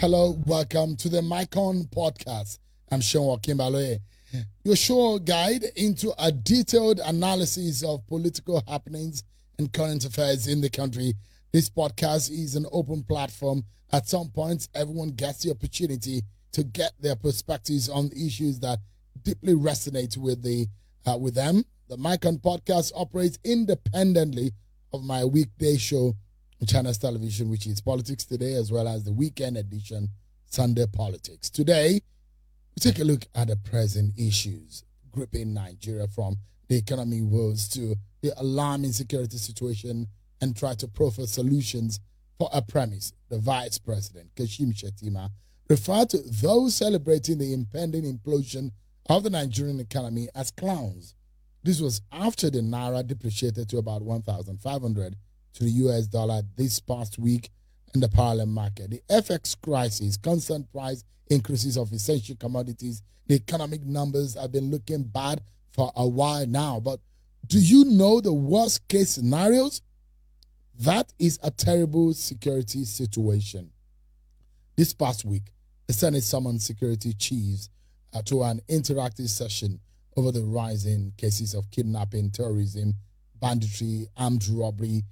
Hello, welcome to the Mic on podcast. I'm Seun Okinbaloye, your show guide into a detailed analysis of political happenings and current affairs in the country. This podcast is an open platform. At some points, everyone gets the opportunity to get their perspectives on issues that deeply resonate with the uh, with them. The Mic on podcast operates independently of my weekday show Channels Television, which is Politics Today, as well as the weekend edition, Sunday Politics. Today, we take a look at the present issues gripping Nigeria from the economy woes to the alarming security situation and try to proffer solutions for a premise. The Vice President, Kashim Shettima, referred to those celebrating the impending implosion of the Nigerian economy as clowns. This was after the Naira depreciated to about 1,500 to the US dollar this past week in the parallel market. The FX crisis, constant price increases of essential commodities, the economic numbers have been looking bad for a while now. But do you know the worst case scenarios? That is a terrible security situation. This past week, the Senate summoned security chiefs uh, to an interactive session over the rising cases of kidnapping, terrorism, banditry, armed robbery,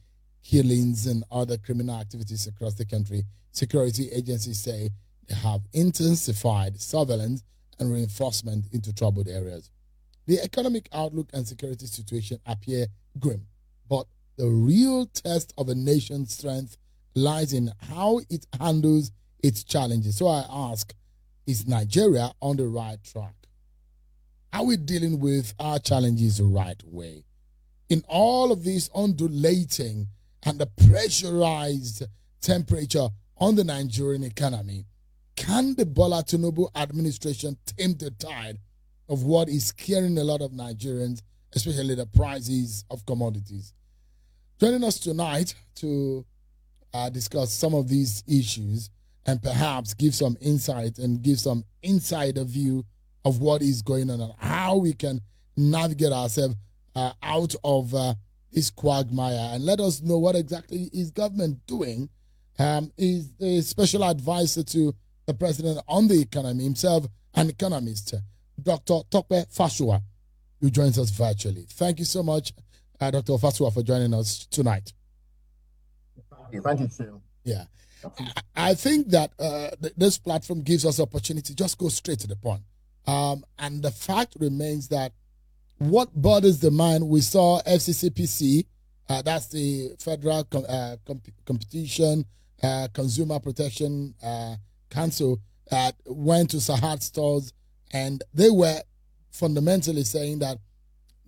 killings, and other criminal activities across the country, security agencies say they have intensified surveillance and reinforcement into troubled areas. The economic outlook and security situation appear grim, but the real test of a nation's strength lies in how it handles its challenges. So I ask, is Nigeria on the right track? Are we dealing with our challenges the right way? In all of this undulating and the pressurized temperature on the Nigerian economy, can the Bola Tinubu administration tame the tide of what is scaring a lot of Nigerians, especially the prices of commodities? Joining us tonight to uh, discuss some of these issues and perhaps give some insight and give some insider view of what is going on and how we can navigate ourselves uh, out of uh, this quagmire and let us know what exactly is government doing. Um, is the special advisor to the president on the economy himself, an economist, Dr. Tope Fasua, who joins us virtually. Thank you so much, uh, Dr. Fasua, for joining us tonight. Thank you, Phil. Yeah. I think that uh, th- this platform gives us opportunity. Just go straight to the point. Um, and the fact remains that what bothers the mind, we saw FCCPC, uh, that's the Federal Com- uh, Com- Competition uh, Consumer Protection uh, Council, went to Sahad stores and they were fundamentally saying that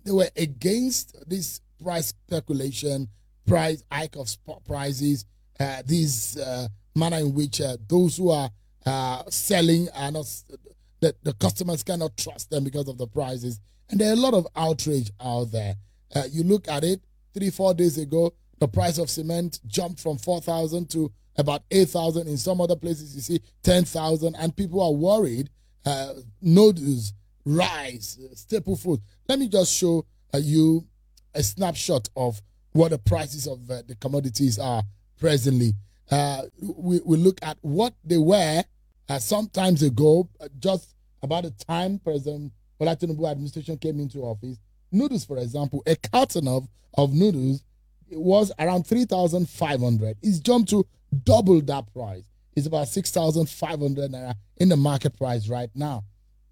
they were against this price speculation, price hike of spot prices, uh, this uh, manner in which those who are selling are not, the, the customers cannot trust them because of the prices. And there are a lot of outrage out there. Uh, you look at it, three, four days ago, the price of cement jumped from 4,000 to about 8,000. In some other places, you see 10,000. And people are worried. Uh, noodles, rice, staple food. Let me just show uh, you a snapshot of what the prices of uh, the commodities are presently. Uh, we, we look at what they were uh, some times ago, just about the time President Bola Tinubu administration came into office, noodles, for example, a carton of, of noodles was around 3,500. It's jumped to double that price. It's about 6,500 naira in the market price right now.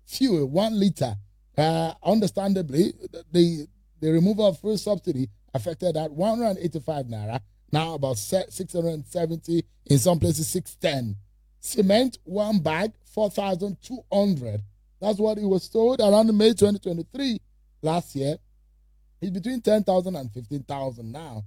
Fuel, one liter. Uh, understandably, the, the removal of fuel subsidy affected that 185 naira, now about 670, in some places 610. Cement, one bag, 4,200. That's what it was sold around May 2023 last year. It's between 10,000 and 15,000 now.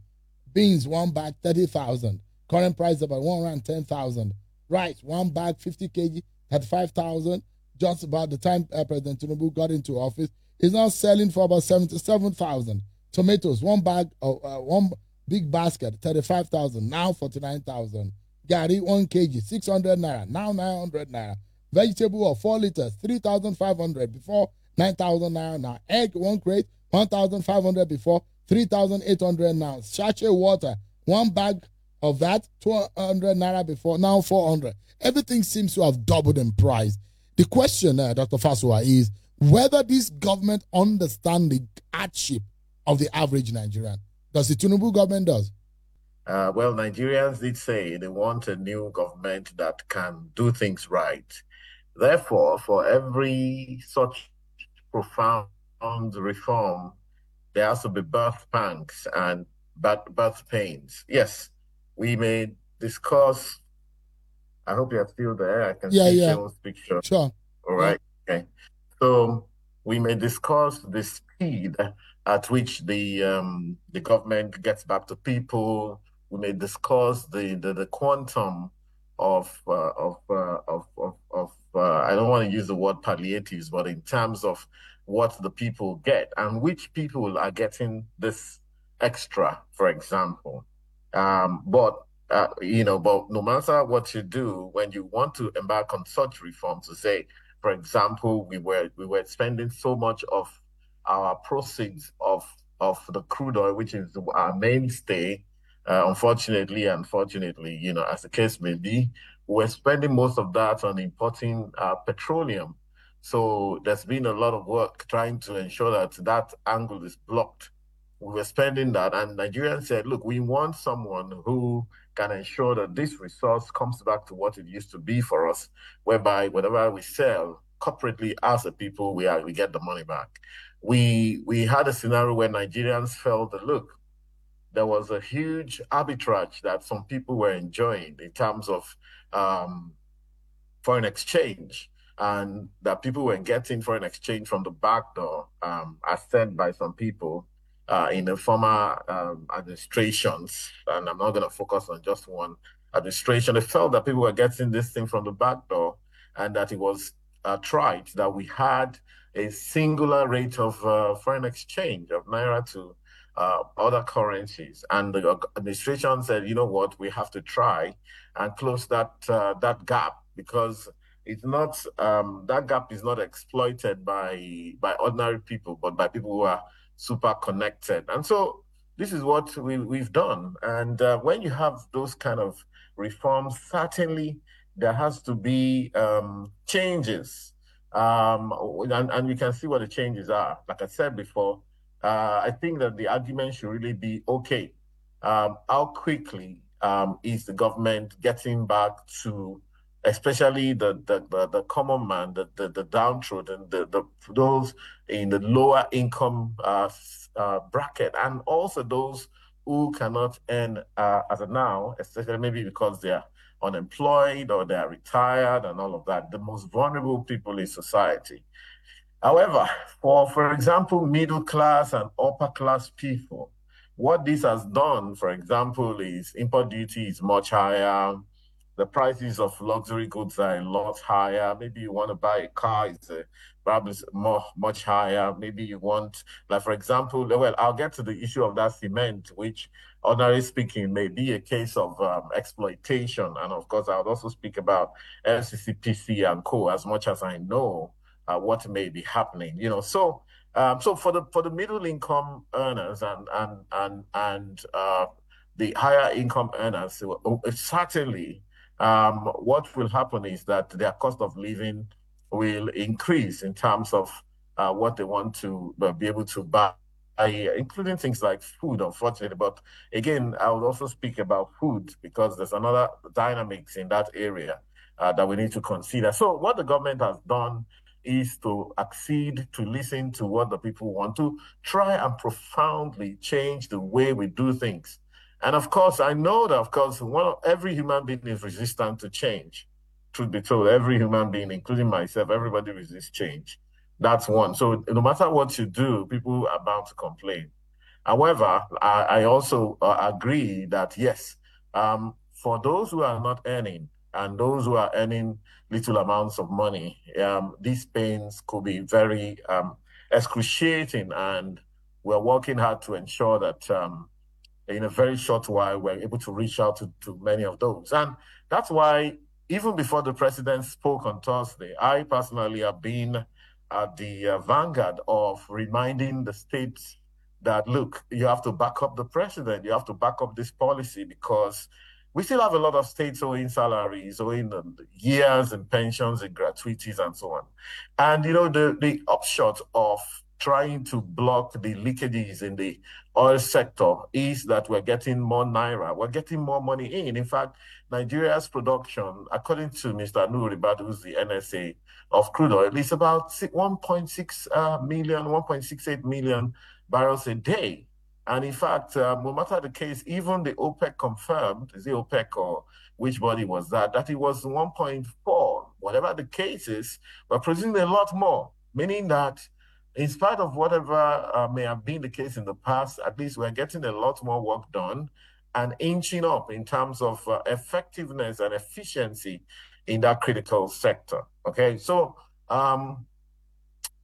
Beans, one bag, 30,000. Current price about 110,000. Rice, one bag, 50 kg, 35,000. Just about the time uh, President Tinubu got into office, is now selling for about 77,000. Tomatoes, one bag, uh, uh, one big basket, 35,000. Now 49,000. Gari, one kg, 600 naira. Now 900 naira. Vegetable of 4 liters, 3,500 before 9,000 naira now. Egg, one crate, 1,500 before 3,800 now. Sachet water, one bag, of that 200 naira before, now 400. Everything seems to have doubled in price. The question, uh, Dr. Fasua, is whether this government understands the hardship of the average Nigerian. Does the Tinubu government does? Uh, well, Nigerians did say they want a new government that can do things right. Therefore, for every such profound reform, there has to be birth pangs and birth pains. Yes, we may discuss. I hope you're still there. I can yeah, see yeah. picture. Sure. All right. Yeah. Okay. So we may discuss the speed at which the um, the government gets back to people. We may discuss the the, the quantum of uh, of, uh, of of of uh, I don't want to use the word palliatives, but in terms of what the people get and which people are getting this extra, for example. Um, but uh, you know, but no matter what you do, when you want to embark on such reforms, to say, for example, we were we were spending so much of our proceeds of of the crude oil, which is our mainstay. Uh, unfortunately, unfortunately, you know, as the case may be, we're spending most of that on importing uh, petroleum. So there's been a lot of work trying to ensure that that angle is blocked. We were spending that, and Nigerians said, "Look, we want someone who can ensure that this resource comes back to what it used to be for us, whereby whatever we sell corporately as a people, we are we get the money back." We we had a scenario where Nigerians felt that look, there was a huge arbitrage that some people were enjoying in terms of um, foreign exchange and that people were getting foreign exchange from the back door, um, as said by some people uh, in the former um, administrations. And I'm not going to focus on just one administration. They felt that people were getting this thing from the back door and that it was uh, tried that we had a singular rate of uh, foreign exchange of naira to uh, other currencies. And the administration said, you know what, we have to try and close that uh, that gap because it's not um, that gap is not exploited by by ordinary people, but by people who are super connected. And so this is what we, we've done. And uh, when you have those kind of reforms, certainly there has to be um, changes. Um, and, and we can see what the changes are. Like I said before, uh, I think that the argument should really be okay. Um, how quickly um, is the government getting back to, especially the the, the, the common man, the, the, the downtrodden, the, the those in the lower income uh, uh, bracket, and also those who cannot earn uh, as of now, especially maybe because they are unemployed or they are retired and all of that, the most vulnerable people in society. However, for, for example, middle class and upper class people, what this has done, for example, is import duty is much higher. The prices of luxury goods are a lot higher. Maybe you want to buy a car, it's uh, probably more, much higher. Maybe you want, like, for example, well, I'll get to the issue of that cement, which, ordinarily speaking, may be a case of um, exploitation. And of course, I would also speak about FCCPC and co, as much as I know uh, what may be happening. You know, so um, so for the for the middle income earners and and and and uh, the higher income earners, certainly um, what will happen is that their cost of living will increase in terms of uh, what they want to uh, be able to buy. including things like food, unfortunately. But again, I would also speak about food because there's another dynamics in that area uh, that we need to consider. So, what the government has done is to accede to listen to what the people want to try and profoundly change the way we do things. And of course, I know that of course one every human being is resistant to change. Truth be told, every human being, including myself, everybody resists change. That's one. So no matter what you do, people are bound to complain. However, I, I also uh, agree that yes, um, for those who are not earning, and those who are earning little amounts of money, um, these pains could be very um, excruciating. And we're working hard to ensure that um, in a very short while, we're able to reach out to, to many of those. And that's why, even before the president spoke on Thursday, I personally have been at the uh, vanguard of reminding the states that look, you have to back up the president, you have to back up this policy because we still have a lot of states owing salaries, owing years and pensions and gratuities and so on. And, you know, the, the upshot of trying to block the leakages in the oil sector is that we're getting more naira, we're getting more money in. In fact, Nigeria's production, according to Mr. Ribadu, who's the NSA of crude oil, is about 1.6 uh, million, 1.68 million barrels a day. And in fact, uh, no matter the case, even the OPEC confirmed, is the OPEC or which body was that, that it was 1.4. Whatever the case is, we're producing a lot more, meaning that in spite of whatever uh, may have been the case in the past, at least we're getting a lot more work done and inching up in terms of uh, effectiveness and efficiency in that critical sector. Okay, so um,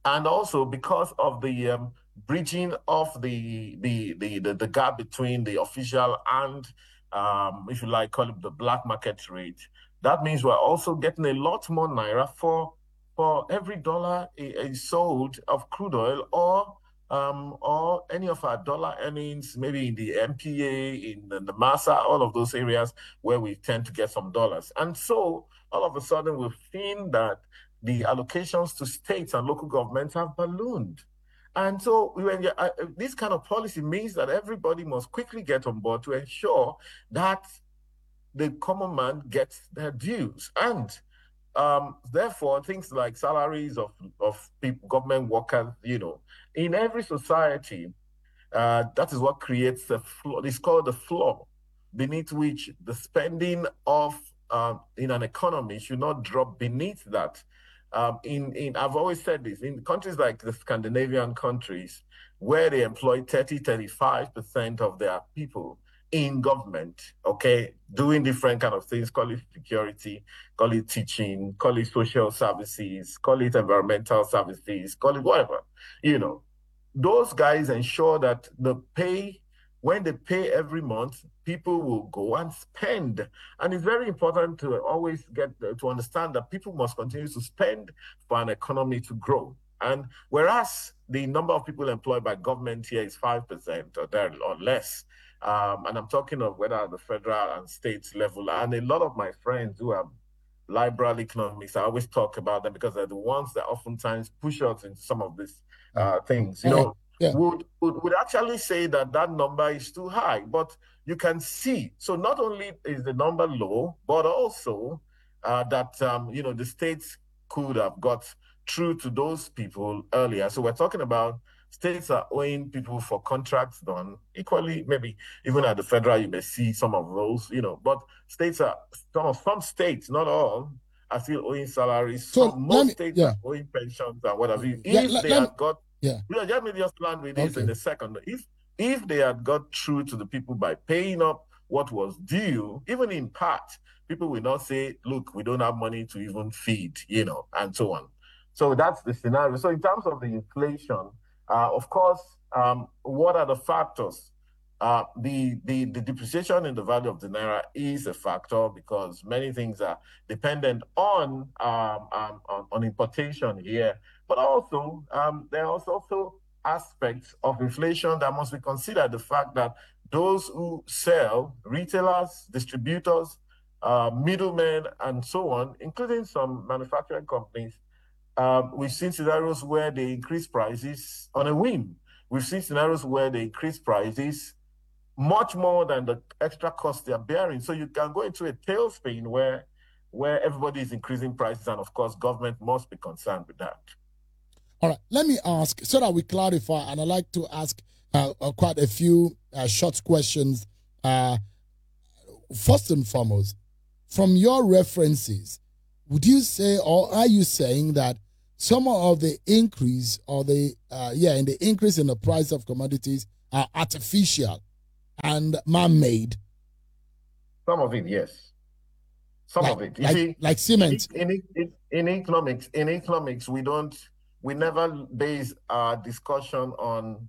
and also because of the um, bridging of the, the the, the the gap between the official and um, if you like call it the black market rate, that means we're also getting a lot more naira for for every dollar is sold of crude oil or um, or any of our dollar earnings, maybe in the MPA, in the, the MASA, all of those areas where we tend to get some dollars. And so all of a sudden we've seen that the allocations to states and local governments have ballooned. And so when uh, this kind of policy means that everybody must quickly get on board to ensure that the common man gets their dues. And um, therefore, things like salaries of, of people, government workers, you know, in every society, uh, that is what creates the floor. It's called the floor beneath which the spending of uh, in an economy should not drop beneath that. Um, in, in I've always said this in countries like the Scandinavian countries, where they employ 30, 35% of their people, in government, okay, doing different kind of things, call it security, call it teaching, call it social services, call it environmental services, call it whatever, you know. Those guys ensure that the pay, when they pay every month, people will go and spend. And it's very important to always get to understand that people must continue to spend for an economy to grow. And whereas the number of people employed by government here is 5% or there or less, um, and I'm talking of whether at the federal and state level. And a lot of my friends who are liberal economists, I always talk about them because they're the ones that oftentimes push us into some of these uh, things. You know, yeah. would, would would actually say that that number is too high, but you can see. So not only is the number low, but also uh, that um, you know the states could have got through to those people earlier. So we're talking about states are owing people for contracts done equally maybe even at the federal you may see some of those you know but states are some, some states not all are still owing salaries so some, most me, states yeah. are owing pensions and whatever if yeah, let, they let had got yeah know, let me just land with this okay. in a second if if they had got through to the people by paying up what was due even in part people will not say look we don't have money to even feed you know and so on so that's the scenario so in terms of the inflation uh, of course, um, what are the factors? Uh, the, the, the depreciation in the value of the naira is a factor because many things are dependent on um, um, on, on, importation here, but also um, there are also aspects of inflation that must be considered. The fact that those who sell, retailers, distributors, uh, middlemen, and so on, including some manufacturing companies, um, we've seen scenarios where they increase prices on a whim. We've seen scenarios where they increase prices much more than the extra cost they're bearing. So you can go into a tailspin where where everybody is increasing prices, and of course, government must be concerned with that. All right, let me ask so that we clarify, and I'd like to ask uh, uh, quite a few uh, short questions. Uh, first and foremost, from your references, would you say, or are you saying that some of the increase or the uh, yeah in the increase in the price of commodities are artificial and man-made? Some of it yes. Some like, of it. You like, see like cement. in, in, in economics in economics we don't we never base our discussion on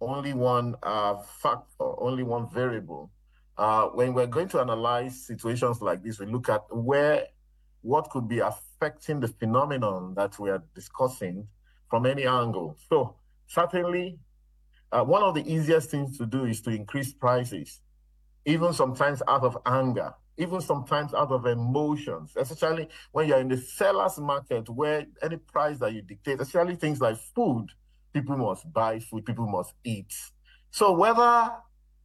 only one uh, factor only one variable. Uh, when we're going to analyze situations like this we look at where what could be affecting the phenomenon that we are discussing from any angle. So certainly, uh, one of the easiest things to do is to increase prices. even sometimes out of anger, even sometimes out of emotions, especially when you're in the seller's market where any price that you dictate, especially things like food, people must buy food, people must eat. So whether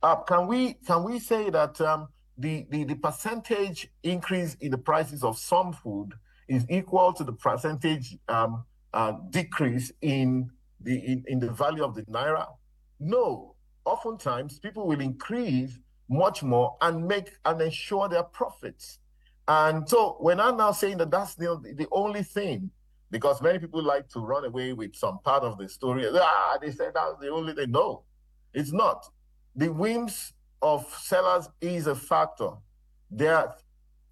uh, can we can we say that um, the, the the percentage increase in the prices of some food is equal to the percentage um, uh, decrease in the in, in the value of the naira? No. Oftentimes, people will increase much more and make and ensure their profits. And so when I'm now saying that that's the, the only thing, because many people like to run away with some part of the story. Ah, they said that's the only thing. No, it's not. The whims of sellers is a factor. Their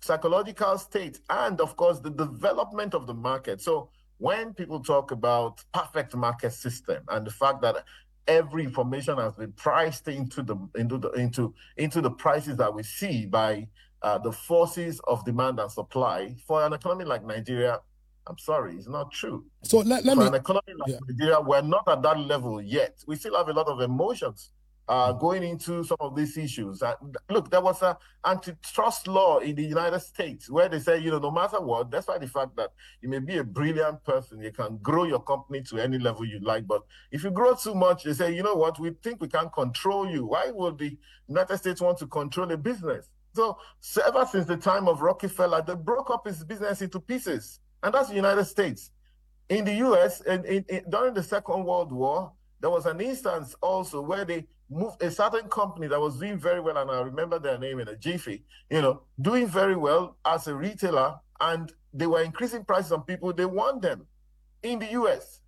psychological state and, of course, the development of the market. So when people talk about perfect market system and the fact that every information has been priced into the into the into into the prices that we see by uh, the forces of demand and supply for an economy like Nigeria. I'm sorry, it's not true. So let, let for me. an economy like yeah. Nigeria, we're not at that level yet. We still have a lot of emotions uh, going into some of these issues. Uh, look, there was an antitrust law in the United States where they say, you know, no matter what, despite the fact that you may be a brilliant person, you can grow your company to any level you like. But if you grow too much, they say, you know what, we think we can control you. Why would the United States want to control a business? So, so ever since the time of Rockefeller, they broke up his business into pieces. And that's the United States. In the US, and in, in, during the Second World War, there was an instance also where they moved a certain company that was doing very well, and I remember their name in a jiffy, you know, doing very well as a retailer, and they were increasing prices on people. They want them in the US.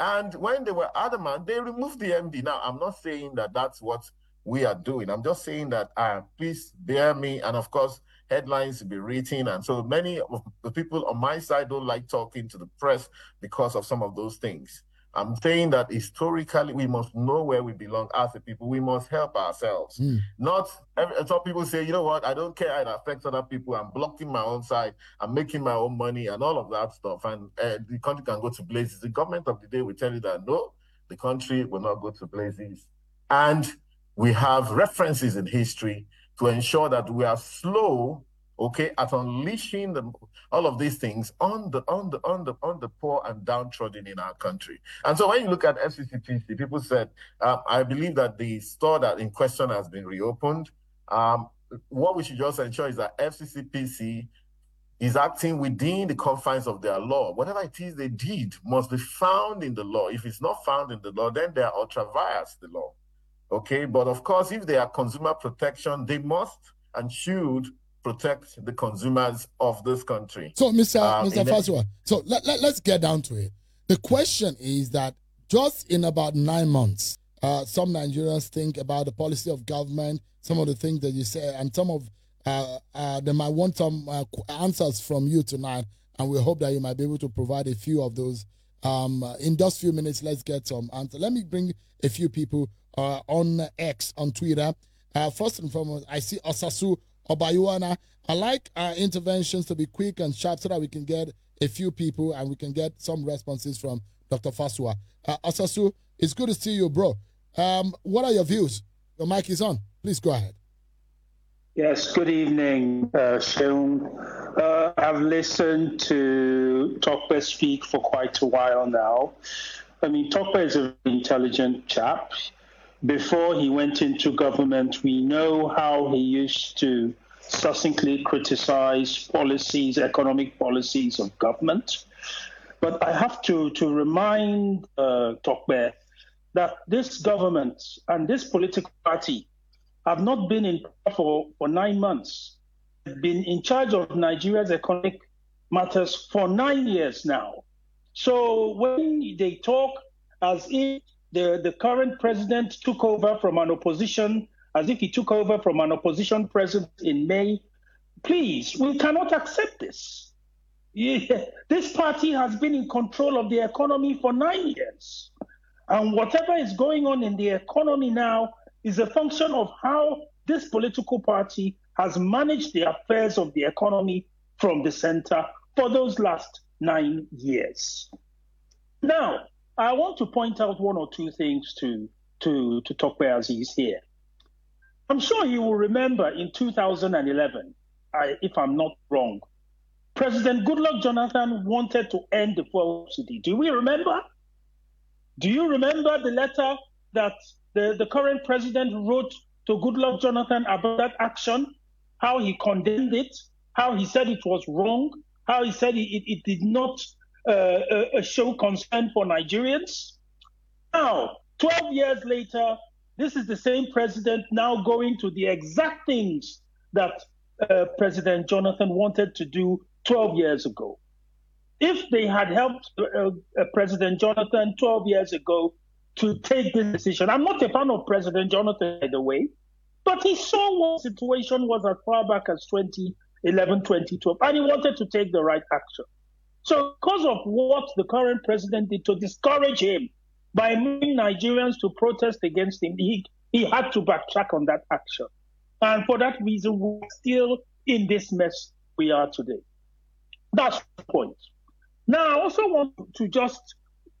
And when they were adamant, they removed the MD. Now, I'm not saying that that's what we are doing. I'm just saying that uh, please bear me. And of course, headlines to be written. And so many of the people on my side don't like talking to the press because of some of those things. I'm saying that historically we must know where we belong as a people. We must help ourselves. Mm. Not some people say, you know what, I don't care. It affects other people. I'm blocking my own side. I'm making my own money and all of that stuff. And uh, the country can go to blazes. The government of the day will tell you that no, the country will not go to blazes. And we have references in history to ensure that we are slow okay, at unleashing the, all of these things on the on the on the on the poor and downtrodden in our country. And so when you look at FCCPC, people said, uh, I believe that the store that in question has been reopened. Um, what we should just ensure is that FCCPC is acting within the confines of their law. Whatever it is they did must be found in the law. If it's not found in the law, then they are ultra vires the law. Okay, but of course, if they are consumer protection, they must and should protect the consumers of this country. So, Mr. Um, Mr. Fasua, so let, let, let's get down to it. The question is that just in about nine months, uh, some Nigerians think about the policy of government, some of the things that you say, and some of uh, uh, they might want some uh, answers from you tonight, and we hope that you might be able to provide a few of those. Um, in just few minutes, let's get some answers. Let me bring a few people uh, on X on Twitter. Uh, first and foremost, I see Osasu Obayuana. I like our interventions to be quick and sharp so that we can get a few people and we can get some responses from Dr. Fasua. Uh, Osasu, it's good to see you, bro. Um, what are your views? Your mic is on. Please go ahead. Yes, good evening, uh, Uh, I've listened to Tope speak for quite a while now. I mean, Tope is an intelligent chap before he went into government, we know how he used to succinctly criticize policies, economic policies of government. But I have to, to remind uh, Tope that this government and this political party have not been in for, for nine months. They've been in charge of Nigeria's economic matters for nine years now. So when they talk as if the, the current president took over from an opposition as if he took over from an opposition president in May. Please, we cannot accept this. Yeah, this party has been in control of the economy for nine years. And whatever is going on in the economy now is a function of how this political party has managed the affairs of the economy from the center for those last nine years. Now, I want to point out one or two things to to to talk about as he's here. I'm sure you will remember in 2011, I, if I'm not wrong, President Goodluck Jonathan wanted to end the fuel subsidy. Do we remember? Do you remember the letter that the, the current president wrote to Goodluck Jonathan about that action? How he condemned it, how he said it was wrong, how he said it, it, it did not uh, show concern for Nigerians. Now, 12 years later, this is the same president now going to the exact things that uh, President Jonathan wanted to do 12 years ago. If they had helped uh, uh, President Jonathan 12 years ago to take this decision, I'm not a fan of President Jonathan, by the way, but he saw what the situation was as far back as 2011, 2012, and he wanted to take the right action. So, because of what the current president did to discourage him by moving Nigerians to protest against him, he, he had to backtrack on that action. And for that reason, we're still in this mess we are today. That's the point. Now, I also want to just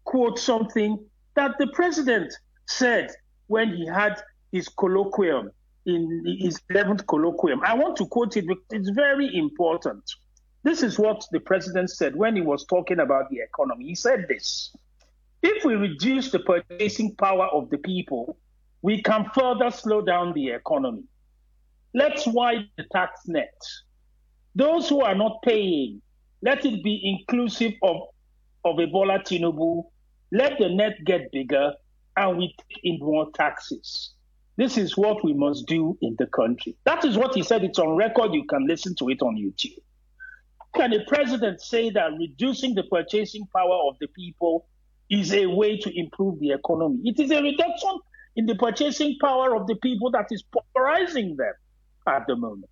quote something that the president said when he had his colloquium, in his 11th colloquium. I want to quote it because it's very important. This is what the president said when he was talking about the economy. He said this If we reduce the purchasing power of the people, we can further slow down the economy. Let's widen the tax net. Those who are not paying, let it be inclusive of, of Ebola Tinubu. Let the net get bigger and we take in more taxes. This is what we must do in the country. That is what he said. It's on record. You can listen to it on YouTube. Can a president say that reducing the purchasing power of the people is a way to improve the economy? It is a reduction in the purchasing power of the people that is polarizing them at the moment.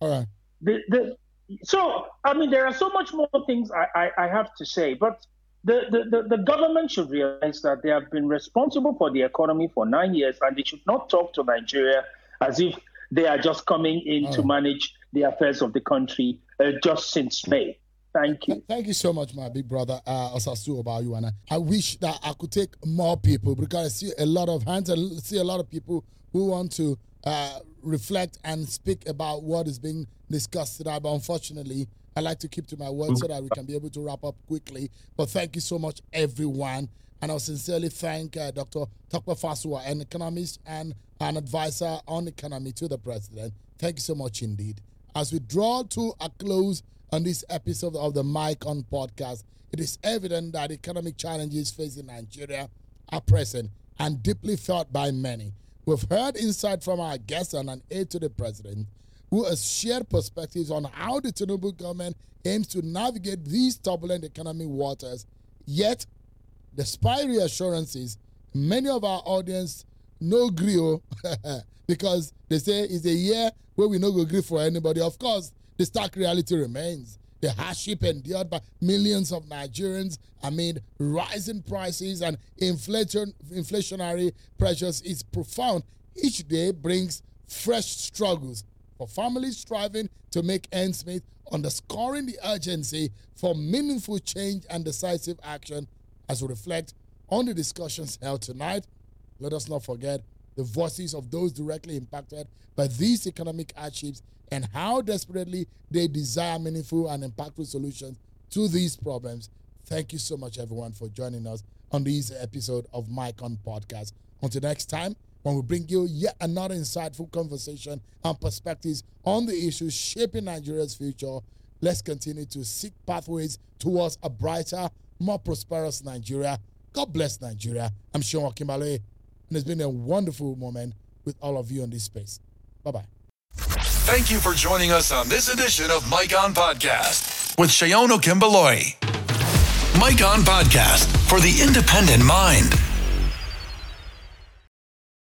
All right. The, the, so, I mean, there are so much more things I, I, I have to say, but the, the, the, the, government should realize that they have been responsible for the economy for nine years and they should not talk to Nigeria as if they are just coming in to oh. manage the affairs of the country uh, just since May. Thank you. Thank you so much, my big brother, uh, Osasu. And I wish that I could take more people because I see a lot of hands. I see a lot of people who want to uh, reflect and speak about what is being discussed today. But unfortunately, I like to keep to my word so that we can be able to wrap up quickly. But thank you so much, everyone. And I'll sincerely thank uh, Dr. Tope Fasua, an economist and an advisor on economy to the president. Thank you so much indeed. As we draw to a close on this episode of the Mic on podcast, it is evident that economic challenges facing Nigeria are present and deeply felt by many. We've heard insight from our guest and an aide to the president who has shared perspectives on how the Tinubu government aims to navigate these turbulent economic waters. Yet, despite reassurances, many of our audience no agree oh. because they say it's a year where we no go agree for anybody. Of course, the stark reality remains. The hardship endured by millions of Nigerians amid rising prices and inflation, inflationary pressures is profound. Each day brings fresh struggles for families striving to make ends meet, underscoring the urgency for meaningful change and decisive action as we reflect on the discussions held tonight. Let us not forget the voices of those directly impacted by these economic hardships and how desperately they desire meaningful and impactful solutions to these problems. Thank you so much, everyone, for joining us on this episode of Mic On Podcast. Until next time, when we bring you yet another insightful conversation and perspectives on the issues shaping Nigeria's future. Let's continue to seek pathways towards a brighter, more prosperous Nigeria. God bless Nigeria. I'm Sean Kimbale, and it's been a wonderful moment with all of you on this space. Bye bye. Thank you for joining us on this edition of Mic On Podcast with Seun Okinbaloye. Mic On Podcast for the independent mind.